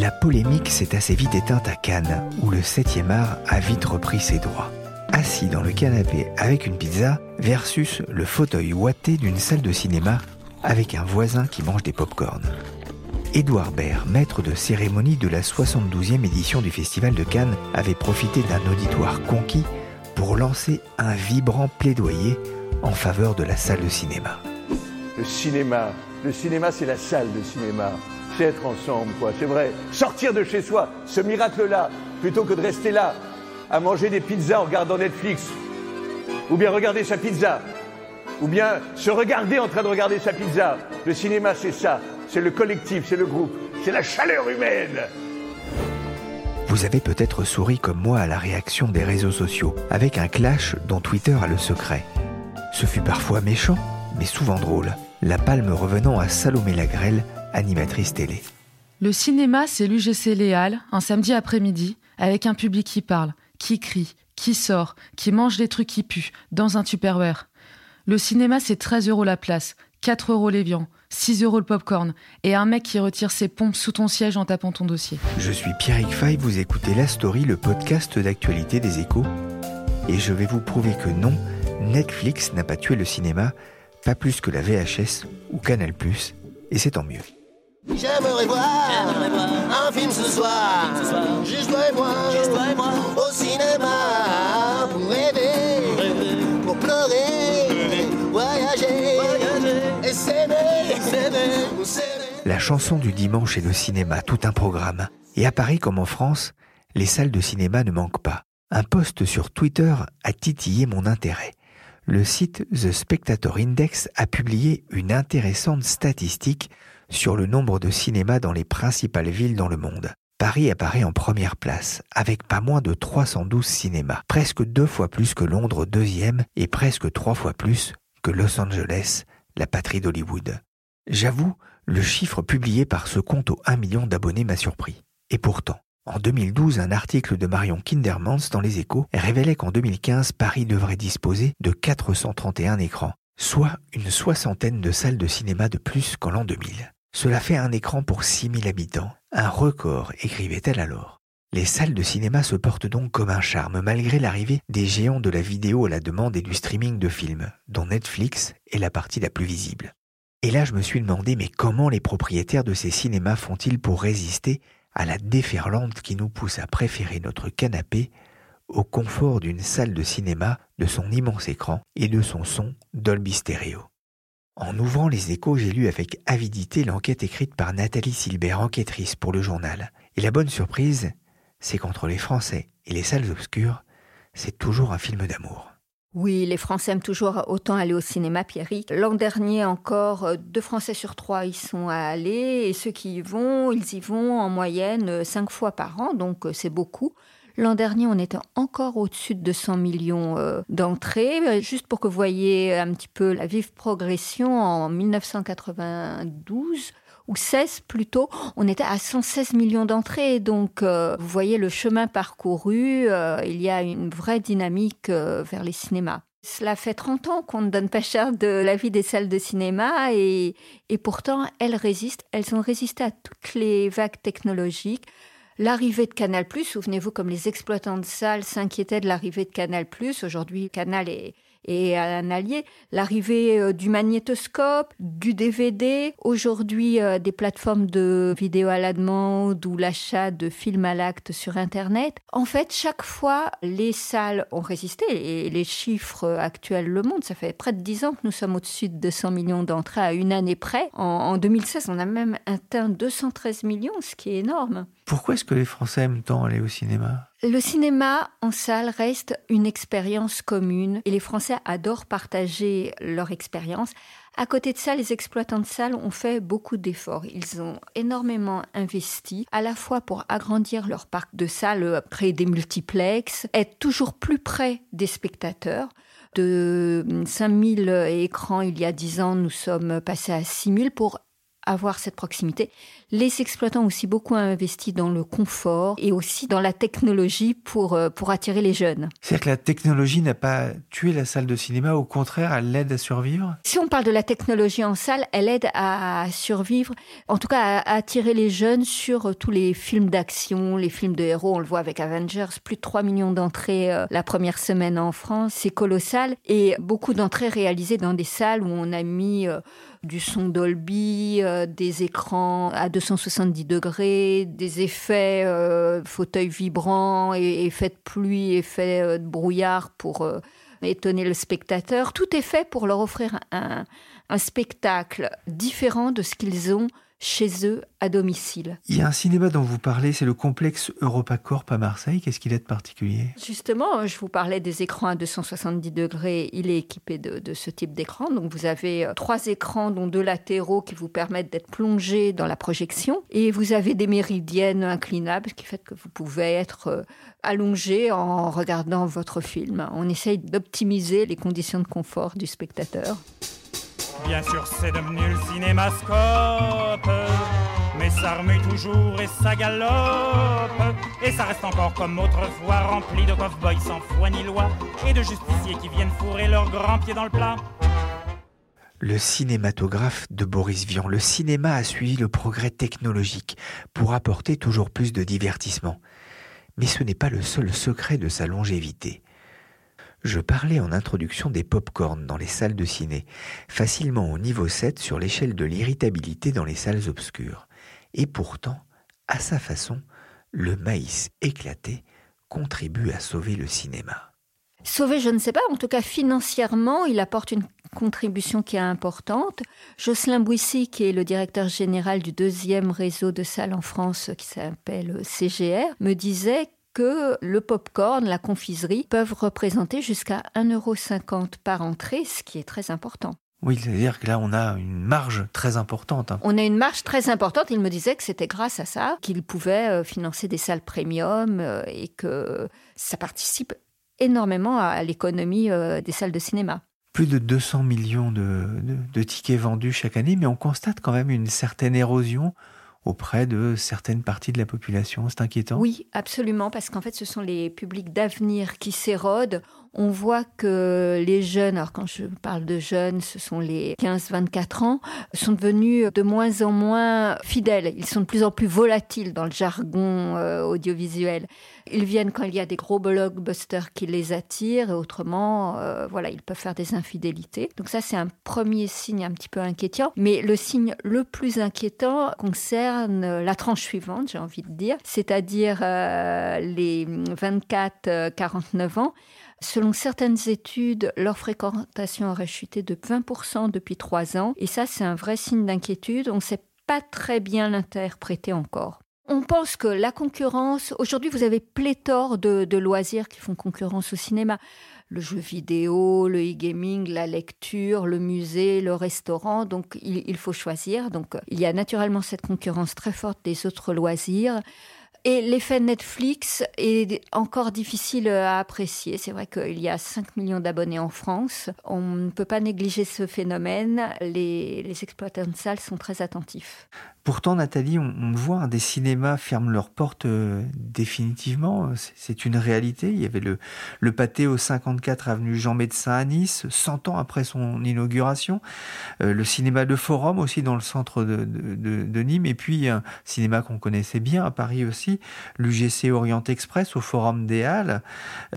La polémique s'est assez vite éteinte à Cannes, où le 7e art a vite repris ses droits. Assis dans le canapé avec une pizza versus le fauteuil ouaté d'une salle de cinéma avec un voisin qui mange des pop-corn. Édouard Baird, maître de cérémonie de la 72e édition du Festival de Cannes, avait profité d'un auditoire conquis pour lancer un vibrant plaidoyer en faveur de la salle de cinéma. Le cinéma, le cinéma c'est la salle de cinéma. C'est être ensemble, quoi, c'est vrai. Sortir de chez soi, ce miracle-là, plutôt que de rester là, à manger des pizzas en regardant Netflix. Ou bien regarder sa pizza. Ou bien se regarder en train de regarder sa pizza. Le cinéma c'est ça, c'est le collectif, c'est le groupe, c'est la chaleur humaine. Vous avez peut-être souri comme moi à la réaction des réseaux sociaux, avec un clash dont Twitter a le secret. Ce fut parfois méchant, mais souvent drôle, la palme revenant à Salomé Lagrelle, animatrice télé. Le cinéma, c'est l'UGC Léal, un samedi après-midi, avec un public qui parle, qui crie, qui sort, qui mange des trucs qui puent, dans un Tupperware. Le cinéma, c'est 13 euros la place, 4 euros les viandes, 6 euros le popcorn, et un mec qui retire ses pompes sous ton siège en tapant ton dossier. Je suis Pierrick Fay, vous écoutez La Story, le podcast d'actualité des échos, et je vais vous prouver que non, Netflix n'a pas tué le cinéma, pas plus que la VHS ou Canal+, et c'est tant mieux. J'aimerais voir, un film ce soir, juste toi et moi, au cinéma, pour rêver, pour pleurer, voyager, et s'aimer, s'aimer, s'aimer. La chanson du dimanche et le cinéma, tout un programme. Et à Paris comme en France, les salles de cinéma ne manquent pas. Un post sur Twitter a titillé mon intérêt. Le site The Spectator Index a publié une intéressante statistique sur le nombre de cinémas dans les principales villes dans le monde. Paris apparaît en première place, avec pas moins de 312 cinémas, presque deux fois plus que Londres deuxième et presque trois fois plus que Los Angeles, la patrie d'Hollywood. J'avoue, le chiffre publié par ce compte aux 1 million d'abonnés m'a surpris. Et pourtant, en 2012, un article de Marion Kindermans dans Les Échos révélait qu'en 2015, Paris devrait disposer de 431 écrans, soit une soixantaine de salles de cinéma de plus qu'en l'an 2000. Cela fait un écran pour 6000 habitants, un record, écrivait-elle alors. Les salles de cinéma se portent donc comme un charme malgré l'arrivée des géants de la vidéo à la demande et du streaming de films, dont Netflix est la partie la plus visible. Et là je me suis demandé mais comment les propriétaires de ces cinémas font-ils pour résister à la déferlante qui nous pousse à préférer notre canapé au confort d'une salle de cinéma, de son immense écran et de son son Dolby Stereo? En ouvrant les échos, j'ai lu avec avidité l'enquête écrite par Nathalie Silbert, enquêtrice pour le journal. Et la bonne surprise, c'est qu'entre les Français et les salles obscures, c'est toujours un film d'amour. Oui, les Français aiment toujours autant aller au cinéma, Pierrick. L'an dernier encore, euh, deux Français sur trois y sont allés, et ceux qui y vont, ils y vont en moyenne euh, cinq fois par an, donc euh, c'est beaucoup. L'an dernier, on était encore au-dessus de 200 millions d'entrées. Juste pour que vous voyez un petit peu la vive progression, en 1992, ou 16 plutôt, on était à 116 millions d'entrées. Donc, vous voyez le chemin parcouru, il y a une vraie dynamique vers les cinémas. Cela fait 30 ans qu'on ne donne pas cher de la vie des salles de cinéma et, et pourtant elles résistent. Elles ont résisté à toutes les vagues technologiques. L'arrivée de Canal+, souvenez-vous comme les exploitants de salles s'inquiétaient de l'arrivée de Canal+, aujourd'hui Canal est, est un allié. L'arrivée euh, du magnétoscope, du DVD, aujourd'hui euh, des plateformes de vidéo à la demande ou l'achat de films à l'acte sur Internet. En fait, chaque fois, les salles ont résisté et les chiffres actuels le montrent. Ça fait près de 10 ans que nous sommes au-dessus de 200 millions d'entrées à une année près. En, en 2016, on a même atteint 213 millions, ce qui est énorme. Pourquoi est-ce que les Français aiment tant aller au cinéma? Le cinéma en salle reste une expérience commune et les Français adorent partager leur expérience. À côté de ça, les exploitants de salles ont fait beaucoup d'efforts. Ils ont énormément investi, à la fois pour agrandir leur parc de salles, créer des multiplexes, être toujours plus près des spectateurs. De 5000 écrans il y a 10 ans, nous sommes passés à 6000 pour avoir cette proximité. Les exploitants ont aussi beaucoup investi dans le confort et aussi dans la technologie pour, euh, pour attirer les jeunes. C'est-à-dire que la technologie n'a pas tué la salle de cinéma, au contraire, elle l'aide à survivre? Si on parle de la technologie en salle, elle aide à survivre, en tout cas à attirer les jeunes sur tous les films d'action, les films de héros. On le voit avec Avengers, plus de 3 millions d'entrées euh, la première semaine en France, c'est colossal. Et beaucoup d'entrées réalisées dans des salles où on a mis euh, du son Dolby, des écrans à 270 degrés, des effets euh, fauteuil vibrant, et, effets de pluie, effets euh, de brouillard pour euh, étonner le spectateur. Tout est fait pour leur offrir un spectacle différent de ce qu'ils ont chez eux à domicile. Il y a un cinéma dont vous parlez, c'est le complexe EuropaCorp à Marseille. Qu'est-ce qu'il a de particulier? Justement, je vous parlais des écrans à 270 degrés. Il est équipé de, ce type d'écran. Donc vous avez euh, trois écrans, dont deux latéraux, qui vous permettent d'être plongé dans la projection. Et vous avez des méridiennes inclinables, ce qui fait que vous pouvez être euh, allongé en regardant votre film. On essaye d'optimiser les conditions de confort du spectateur. Bien sûr, c'est devenu le cinémascope, mais ça remue toujours et ça galope. Et ça reste encore comme autrefois, rempli de cow-boys sans foi ni loi et de justiciers qui viennent fourrer leurs grands pieds dans le plat. Le cinématographe de Boris Vian, le cinéma a suivi le progrès technologique pour apporter toujours plus de divertissement. Mais ce n'est pas le seul secret de sa longévité. Je parlais en introduction des pop-corns dans les salles de ciné, facilement au niveau 7 sur l'échelle de l'irritabilité dans les salles obscures. Et pourtant, à sa façon, le maïs éclaté contribue à sauver le cinéma. Sauver, je ne sais pas, en tout cas financièrement, il apporte une contribution qui est importante. Jocelyn Bouissy, qui est le directeur général du deuxième réseau de salles en France qui s'appelle CGR, me disait que le pop-corn, la confiserie peuvent représenter jusqu'à 1,50€ par entrée, ce qui est très important. Oui, c'est-à-dire que là, on a une marge très importante. Hein. On a une marge très importante. Il me disait que c'était grâce à ça qu'il pouvait euh, financer des salles premium euh, et que ça participe énormément à l'économie euh, des salles de cinéma. Plus de 200 millions de tickets vendus chaque année, mais on constate quand même une certaine érosion auprès de certaines parties de la population. C'est inquiétant. Oui, absolument, parce qu'en fait, ce sont les publics d'avenir qui s'érodent on voit que les jeunes, alors quand je parle de jeunes, ce sont les 15-24 ans, sont devenus de moins en moins fidèles. Ils sont de plus en plus volatiles dans le jargon euh, audiovisuel. Ils viennent quand il y a des gros blockbusters qui les attirent, et autrement, euh, voilà, ils peuvent faire des infidélités. Donc ça, c'est un premier signe un petit peu inquiétant. Mais le signe le plus inquiétant concerne la tranche suivante, j'ai envie de dire, c'est-à-dire euh, les 24-49 ans. Selon certaines études, leur fréquentation aurait chuté de 20% depuis trois ans. Et ça, c'est un vrai signe d'inquiétude. On ne sait pas très bien l'interpréter encore. On pense que la concurrence, aujourd'hui vous avez pléthore de, loisirs qui font concurrence au cinéma. Le jeu vidéo, le e-gaming, la lecture, le musée, le restaurant. Donc il, faut choisir. Donc il y a naturellement cette concurrence très forte des autres loisirs. Et l'effet Netflix est encore difficile à apprécier. C'est vrai qu'il y a 5 millions d'abonnés en France. On ne peut pas négliger ce phénomène. Les, les exploitants de salles sont très attentifs. Pourtant, Nathalie, on, voit, hein, des cinémas ferment leurs portes euh, définitivement. C'est une réalité. Il y avait le, pâté au 54 avenue Jean Médecin à Nice, 100 ans après son inauguration. Euh, le cinéma de Forum aussi dans le centre de, Nîmes. Et puis un cinéma qu'on connaissait bien à Paris aussi l'UGC Orient Express au Forum des Halles.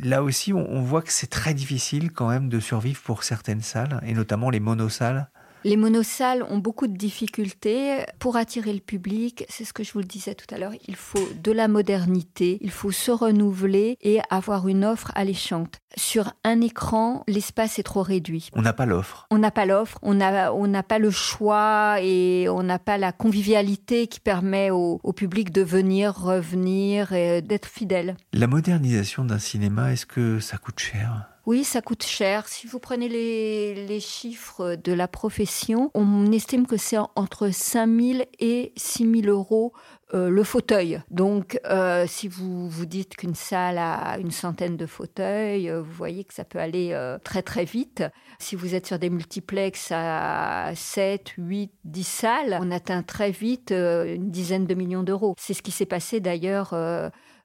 Là aussi, on voit que c'est très difficile quand même de survivre pour certaines salles, et notamment les monosalles. Les monosalles ont beaucoup de difficultés pour attirer le public. C'est ce que je vous le disais tout à l'heure. Il faut de la modernité, il faut se renouveler et avoir une offre alléchante. Sur un écran, l'espace est trop réduit. On n'a pas l'offre. On n'a pas l'offre, on n'a on n'a pas le choix et on n'a pas la convivialité qui permet au, au public de venir, revenir et d'être fidèle. La modernisation d'un cinéma, est-ce que ça coûte cher? Oui, ça coûte cher. Si vous prenez les, chiffres de la profession, on estime que c'est entre 5 000 et 6 000 euros euh, le fauteuil. Donc, euh, si vous vous dites qu'une salle a une centaine de fauteuils, euh, vous voyez que ça peut aller très très vite. Si vous êtes sur des multiplex à 7, 8, 10 salles, on atteint très vite une dizaine de millions d'euros. C'est ce qui s'est passé d'ailleurs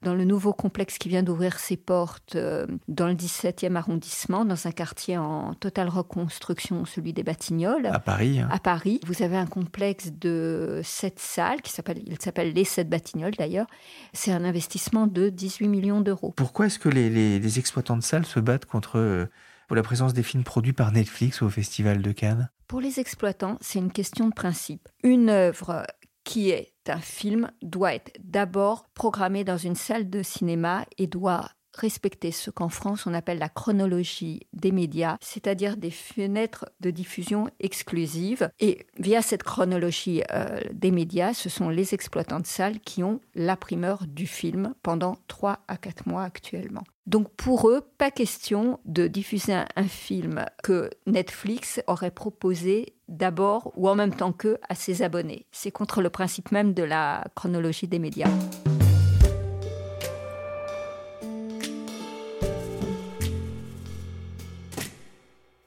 dans le nouveau complexe qui vient d'ouvrir ses portes euh, dans le 17e arrondissement, dans un quartier en totale reconstruction, celui des Batignolles. À Paris hein. À Paris, vous avez un complexe de sept salles qui s'appelle, il s'appelle les sept Batignolles d'ailleurs. C'est un investissement de 18 millions d'euros. Pourquoi est-ce que les, les- les exploitants de salles se battent contre euh, pour la présence des films produits par Netflix au Festival de Cannes? Pour les exploitants, c'est une question de principe. Une œuvre qui est un film doit être d'abord programmée dans une salle de cinéma et doit respecter ce qu'en France on appelle la chronologie des médias, c'est-à-dire des fenêtres de diffusion exclusives. Et via cette chronologie euh, des médias, ce sont les exploitants de salles qui ont la primeur du film pendant 3 à 4 mois actuellement. Donc pour eux, pas question de diffuser un, un film que Netflix aurait proposé d'abord ou en même temps qu'eux à ses abonnés. C'est contre le principe même de la chronologie des médias.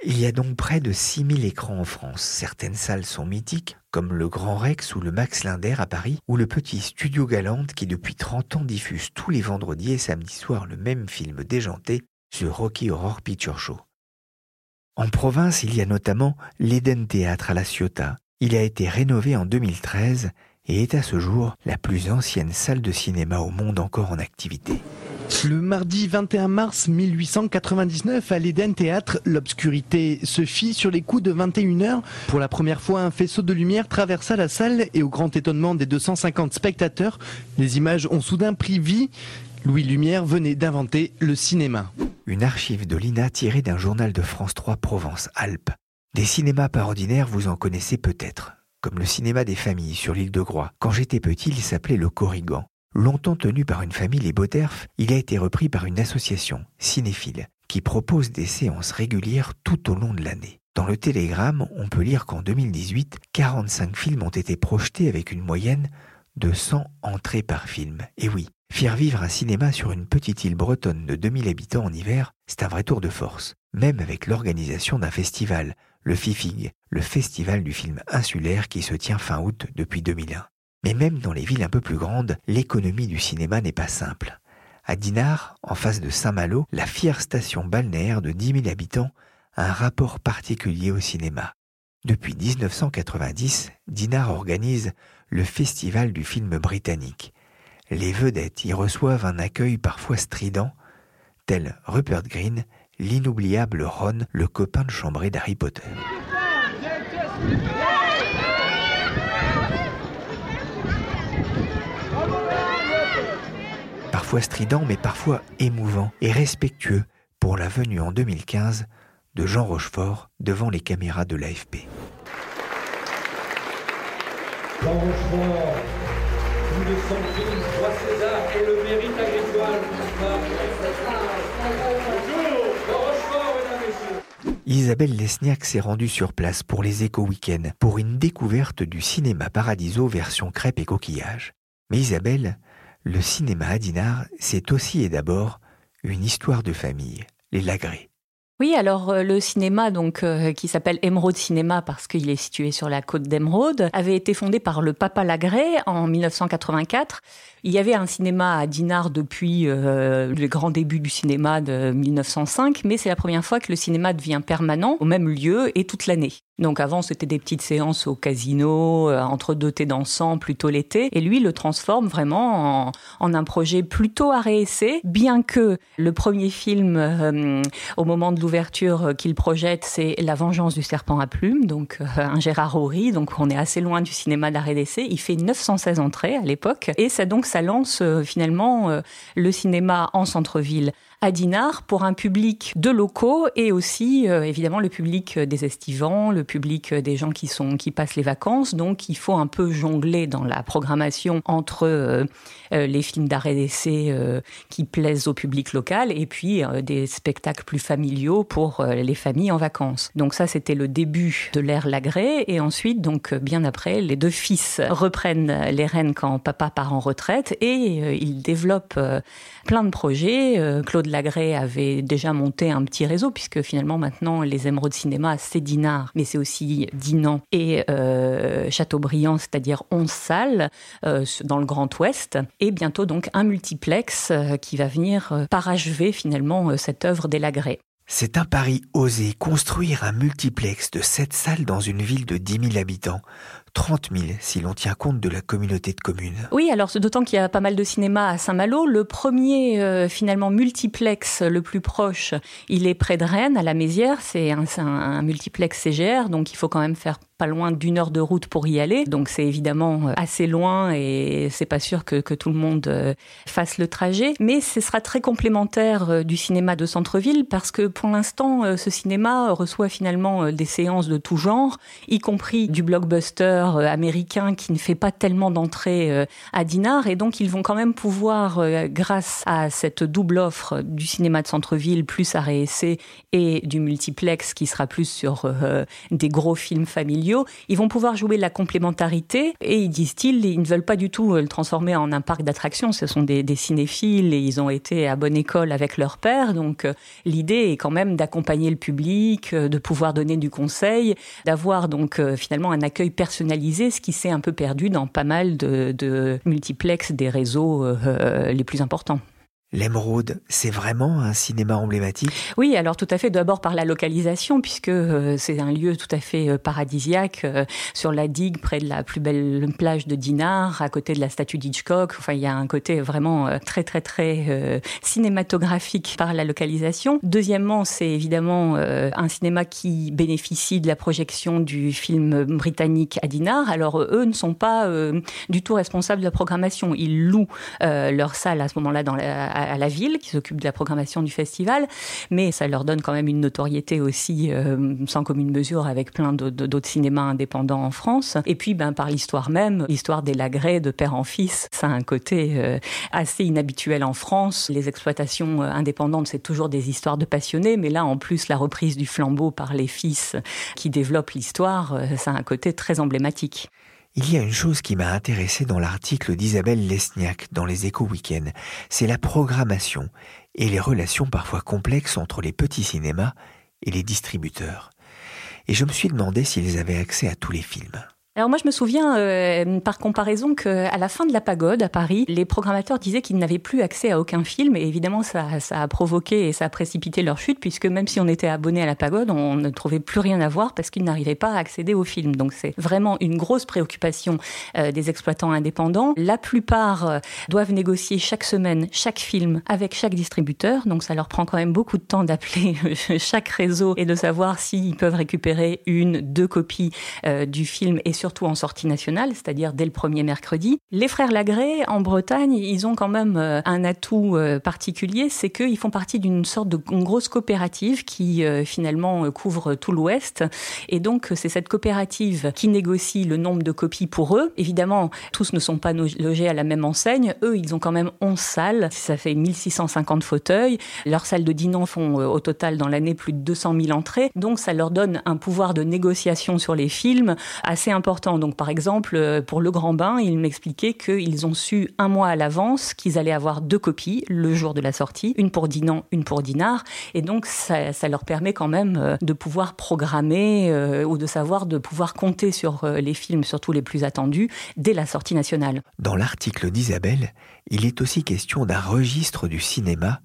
Il y a donc près de 6000 écrans en France. Certaines salles sont mythiques, comme le Grand Rex ou le Max Linder à Paris, ou le petit Studio Galante qui depuis 30 ans diffuse tous les vendredis et samedis soirs le même film déjanté sur Rocky Horror Picture Show. En province, il y a notamment l'Eden Théâtre à La Ciotat. Il a été rénové en 2013 et est à ce jour la plus ancienne salle de cinéma au monde encore en activité. Le mardi 21 mars 1899 à l'Éden Théâtre, l'obscurité se fit sur les coups de 21h. Pour la première fois, un faisceau de lumière traversa la salle et au grand étonnement des 250 spectateurs, les images ont soudain pris vie. Louis Lumière venait d'inventer le cinéma. Une archive de l'INA tirée d'un journal de France 3 Provence-Alpes. Des cinémas par ordinaire, vous en connaissez peut-être, comme le cinéma des familles sur l'île de Groix. Quand j'étais petit, il s'appelait le Corrigan. Longtemps tenu par une famille, les Boterf, il a été repris par une association, Cinéphile, qui propose des séances régulières tout au long de l'année. Dans le Télégramme, on peut lire qu'en 2018, 45 films ont été projetés avec une moyenne de 100 entrées par film. Et oui, faire vivre un cinéma sur une petite île bretonne de 2000 habitants en hiver, c'est un vrai tour de force. Même avec l'organisation d'un festival, le FIFIG, le Festival du film insulaire qui se tient fin août depuis 2001. Mais même dans les villes un peu plus grandes, l'économie du cinéma n'est pas simple. À Dinard, en face de Saint-Malo, la fière station balnéaire de 10 000 habitants a un rapport particulier au cinéma. Depuis 1990, Dinard organise le Festival du film britannique. Les vedettes y reçoivent un accueil parfois strident, tel Rupert Green, l'inoubliable Ron, le copain de chambrée d'Harry Potter. Parfois strident, mais parfois émouvant et respectueux pour la venue en 2015 de Jean Rochefort devant les caméras de l'AFP. Jean Rochefort, plus de 100 films, 3 César et le mérite agricole. Bonjour, Jean Rochefort, mesdames, messieurs. Isabelle Lesniak s'est rendue sur place pour les éco week pour une découverte du cinéma Paradiso version crêpes et coquillages. Mais Isabelle, le cinéma à Dinard, c'est aussi et d'abord une histoire de famille, les Lagré. Oui, alors euh, le cinéma, donc euh, qui s'appelle Emeraude Cinéma parce qu'il est situé sur la côte d'Emeraude, avait été fondé par le Papa Lagré en 1984. Il y avait un cinéma à Dinard depuis euh, le grand début du cinéma de 1905, mais c'est la première fois que le cinéma devient permanent au même lieu et toute l'année. Donc avant, c'était des petites séances au casino, euh, entre deux thés dansants, plutôt l'été. Et lui le transforme vraiment en, un projet plutôt à réessayer, bien que le premier film, euh, au moment de l'ouverture euh, qu'il projette, c'est La vengeance du serpent à plumes, donc un Gérard Horry, donc on est assez loin du cinéma d'arrêt d'essai. Il fait 916 entrées à l'époque. Et ça donc, ça lance finalement le cinéma en centre-ville à Dinard pour un public de locaux et aussi euh, évidemment le public des estivants, le public des gens qui sont qui passent les vacances. Donc il faut un peu jongler dans la programmation entre euh, euh, les films d'arrêt d'essai qui plaisent au public local et puis des spectacles plus familiaux pour les familles en vacances. Donc ça c'était le début de l'ère Lagré et ensuite donc bien après les deux fils reprennent les rênes quand papa part en retraite et ils développent plein de projets. Claude Lagré avait déjà monté un petit réseau, puisque finalement maintenant les Émeraudes Cinéma, c'est Dinard, mais c'est aussi Dinan et euh, c'est-à-dire 11 salles euh, dans le Grand Ouest, et bientôt donc un multiplex euh, qui va venir euh, parachever finalement cette œuvre des Lagré. C'est un pari osé, construire un multiplex de 7 salles dans une ville de 10 000 habitants. 30 000 si l'on tient compte de la communauté de communes. Oui, alors d'autant qu'il y a pas mal de cinéma à Saint-Malo. Le premier, euh, finalement, multiplex le plus proche, il est près de Rennes, à la Mézière. C'est un, un, multiplex CGR, donc il faut quand même faire pas loin d'une heure de route pour y aller. Donc c'est évidemment euh, assez loin et c'est pas sûr que, tout le monde euh, fasse le trajet. Mais ce sera très complémentaire du cinéma de centre-ville parce que pour l'instant, ce cinéma reçoit finalement des séances de tout genre, y compris du blockbuster américain qui ne fait pas tellement d'entrée à Dinard. Et donc ils vont quand même pouvoir, grâce à cette double offre du cinéma de centre-ville plus à réessai et du multiplex qui sera plus sur des gros films familiaux, ils vont pouvoir jouer la complémentarité et ils disent-ils, ils ne veulent pas du tout le transformer en un parc d'attractions. Ce sont des, cinéphiles et ils ont été à bonne école avec leur père. Donc euh, l'idée est quand même d'accompagner le public, euh, de pouvoir donner du conseil, d'avoir donc euh, finalement un accueil personnalisé, ce qui s'est un peu perdu dans pas mal de, multiplex des réseaux euh, les plus importants. L'Émeraude, c'est vraiment un cinéma emblématique? Oui, alors tout à fait, d'abord par la localisation, puisque euh, c'est un lieu tout à fait euh, paradisiaque, euh, sur la digue, près de la plus belle plage de Dinard, à côté de la statue d'Hitchcock. Enfin, il y a un côté vraiment très, très, très cinématographique par la localisation. Deuxièmement, c'est évidemment un cinéma qui bénéficie de la projection du film britannique à Dinard. Alors, eux ne sont pas du tout responsables de la programmation. Ils louent leur salle à ce moment-là dans la à la ville qui s'occupe de la programmation du festival, mais ça leur donne quand même une notoriété aussi euh, sans commune mesure avec plein d'autres cinémas indépendants en France. Et puis, ben, par l'histoire même, l'histoire des Lagrés de père en fils, ça a un côté euh, assez inhabituel en France. Les exploitations euh, indépendantes, c'est toujours des histoires de passionnés, mais là, en plus, la reprise du flambeau par les fils qui développent l'histoire, ça a un côté très emblématique. Il y a une chose qui m'a intéressé dans l'article d'Isabelle Lesniak dans les échos week-end, c'est la programmation et les relations parfois complexes entre les petits cinémas et les distributeurs. Et je me suis demandé s'ils avaient accès à tous les films. Alors moi je me souviens euh, par comparaison qu'à la fin de la pagode à Paris, les programmateurs disaient qu'ils n'avaient plus accès à aucun film et évidemment ça, ça, a provoqué et ça a précipité leur chute puisque même si on était abonné à la pagode, on ne trouvait plus rien à voir parce qu'ils n'arrivaient pas à accéder aux films. Donc c'est vraiment une grosse préoccupation euh, des exploitants indépendants. La plupart euh, doivent négocier chaque semaine chaque film avec chaque distributeur, donc ça leur prend quand même beaucoup de temps d'appeler chaque réseau et de savoir s'ils peuvent récupérer une, deux copies euh, du film et surtout en sortie nationale, c'est-à-dire dès le premier mercredi. Les frères Lagré, en Bretagne, ils ont quand même euh, un atout euh, particulier, c'est qu'ils font partie d'une sorte de grosse coopérative qui euh, finalement couvre tout l'Ouest. Et donc, c'est cette coopérative qui négocie le nombre de copies pour eux. Évidemment, tous ne sont pas logés à la même enseigne. Eux, ils ont quand même 11 salles. Ça fait 1650 fauteuils. Leurs salles de Dinan font au total dans l'année plus de 200 000 entrées. Donc, ça leur donne un pouvoir de négociation sur les films assez important Donc, par exemple, euh, pour Le Grand Bain, il m'expliquait qu'ils ont su un mois à l'avance qu'ils allaient avoir deux copies le jour de la sortie, une pour Dinan, une pour Dinard. Et donc, ça, leur permet quand même euh, de pouvoir programmer euh, ou de savoir de pouvoir compter sur les films, surtout les plus attendus, dès la sortie nationale. Dans l'article d'Isabelle, il est aussi question d'un registre du cinéma,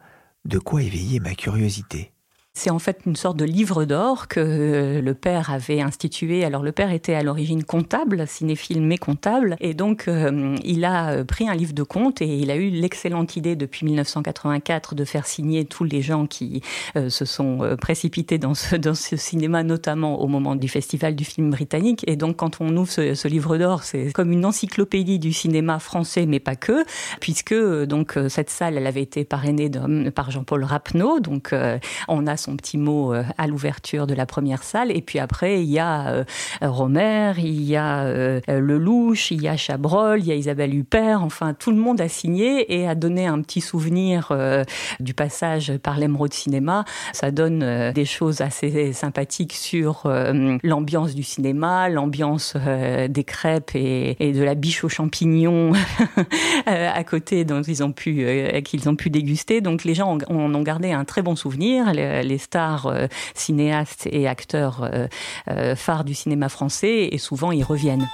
de quoi éveiller ma curiosité. C'est en fait une sorte de livre d'or que euh, le père avait institué. Alors le père était à l'origine comptable, cinéphile mais comptable, et donc euh, il a euh, pris un livre de comptes et il a eu l'excellente idée depuis 1984 de faire signer tous les gens qui se sont précipités dans ce, dans ce cinéma, notamment au moment du festival du film britannique. Et donc quand on ouvre ce, ce livre d'or, c'est comme une encyclopédie du cinéma français, mais pas que, puisque donc cette salle, elle avait été parrainée par Jean-Paul Rapneau, donc on a son petit mot euh, à l'ouverture de la première salle. Et puis après, il y a euh, Romer, il y a euh, Lelouch, il y a Chabrol, il y a Isabelle Huppert. Enfin, tout le monde a signé et a donné un petit souvenir du passage par l'Emeraude Cinéma. Ça donne des choses assez sympathiques sur l'ambiance du cinéma, l'ambiance des crêpes et, de la biche aux champignons à côté dont ils ont pu qu'ils ont pu déguster. Donc les gens en ont gardé un très bon souvenir stars euh, cinéastes et acteurs euh, euh, phares du cinéma français, et souvent ils reviennent.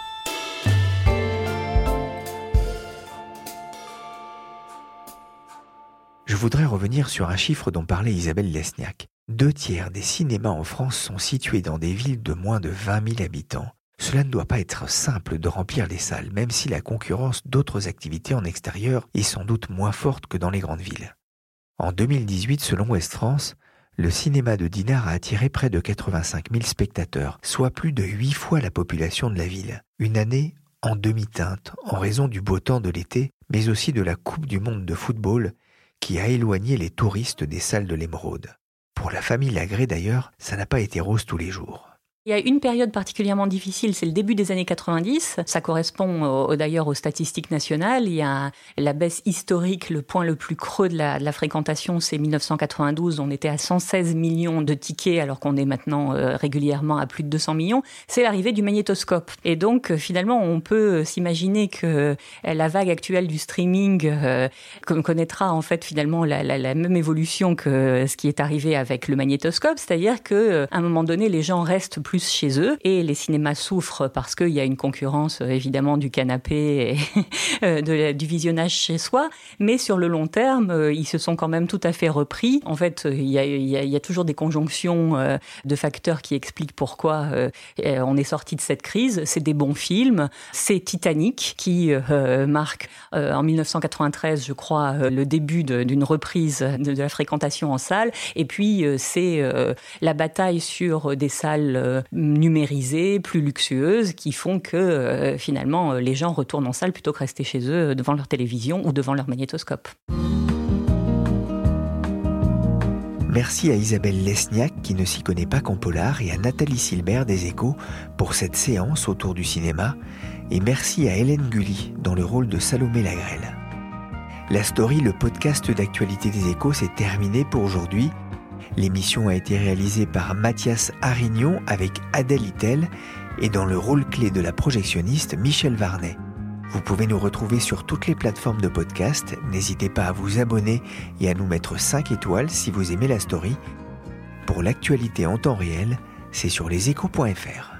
Je voudrais revenir sur un chiffre dont parlait Isabelle Lesniak. Deux tiers des cinémas en France sont situés dans des villes de moins de 20 000 habitants. Cela ne doit pas être simple de remplir les salles, même si la concurrence d'autres activités en extérieur est sans doute moins forte que dans les grandes villes. En 2018, selon West France, le cinéma de Dinard a attiré près de 85 000 spectateurs, soit plus de 8 fois la population de la ville. Une année en demi-teinte en raison du beau temps de l'été, mais aussi de la Coupe du Monde de football qui a éloigné les touristes des salles de l'émeraude. Pour la famille Lagré d'ailleurs, ça n'a pas été rose tous les jours. Il y a une période particulièrement difficile, c'est le début des années 90. Ça correspond d'ailleurs aux statistiques nationales. Il y a la baisse historique, le point le plus creux de la, fréquentation, c'est 1992. On était à 116 millions de tickets alors qu'on est maintenant euh, régulièrement à plus de 200 millions. C'est l'arrivée du magnétoscope. Et donc euh, finalement, on peut s'imaginer que euh, la vague actuelle du streaming connaîtra en fait finalement la, même évolution que ce qui est arrivé avec le magnétoscope, c'est-à-dire que à un moment donné, les gens restent plus chez eux. Et les cinémas souffrent parce qu'il y a une concurrence euh, évidemment du canapé et euh, du visionnage chez soi. Mais sur le long terme, euh, ils se sont quand même tout à fait repris. En fait, il y a, toujours des conjonctions de facteurs qui expliquent pourquoi on est sorti de cette crise. C'est des bons films. C'est Titanic qui marque en 1993, je crois, le début d'une reprise de, la fréquentation en salle. Et puis, c'est la bataille sur des salles numérisées, plus luxueuses, qui font que euh, finalement euh, les gens retournent en salle plutôt que rester chez eux devant leur télévision ou devant leur magnétoscope. Merci à Isabelle Lesniak qui ne s'y connaît pas qu'en polar et à Nathalie Silbert des Échos pour cette séance autour du cinéma et merci à Hélène Gully dans le rôle de Salomé Lagrelle. La story, le podcast d'actualité des Échos, s'est terminé pour aujourd'hui. L'émission a été réalisée par Mathias Arignon avec Adèle Itel et dans le rôle clé de la projectionniste Michel Varnet. Vous pouvez nous retrouver sur toutes les plateformes de podcast. N'hésitez pas à vous abonner et à nous mettre 5 étoiles si vous aimez la story. Pour l'actualité en temps réel, c'est sur leséchos.fr.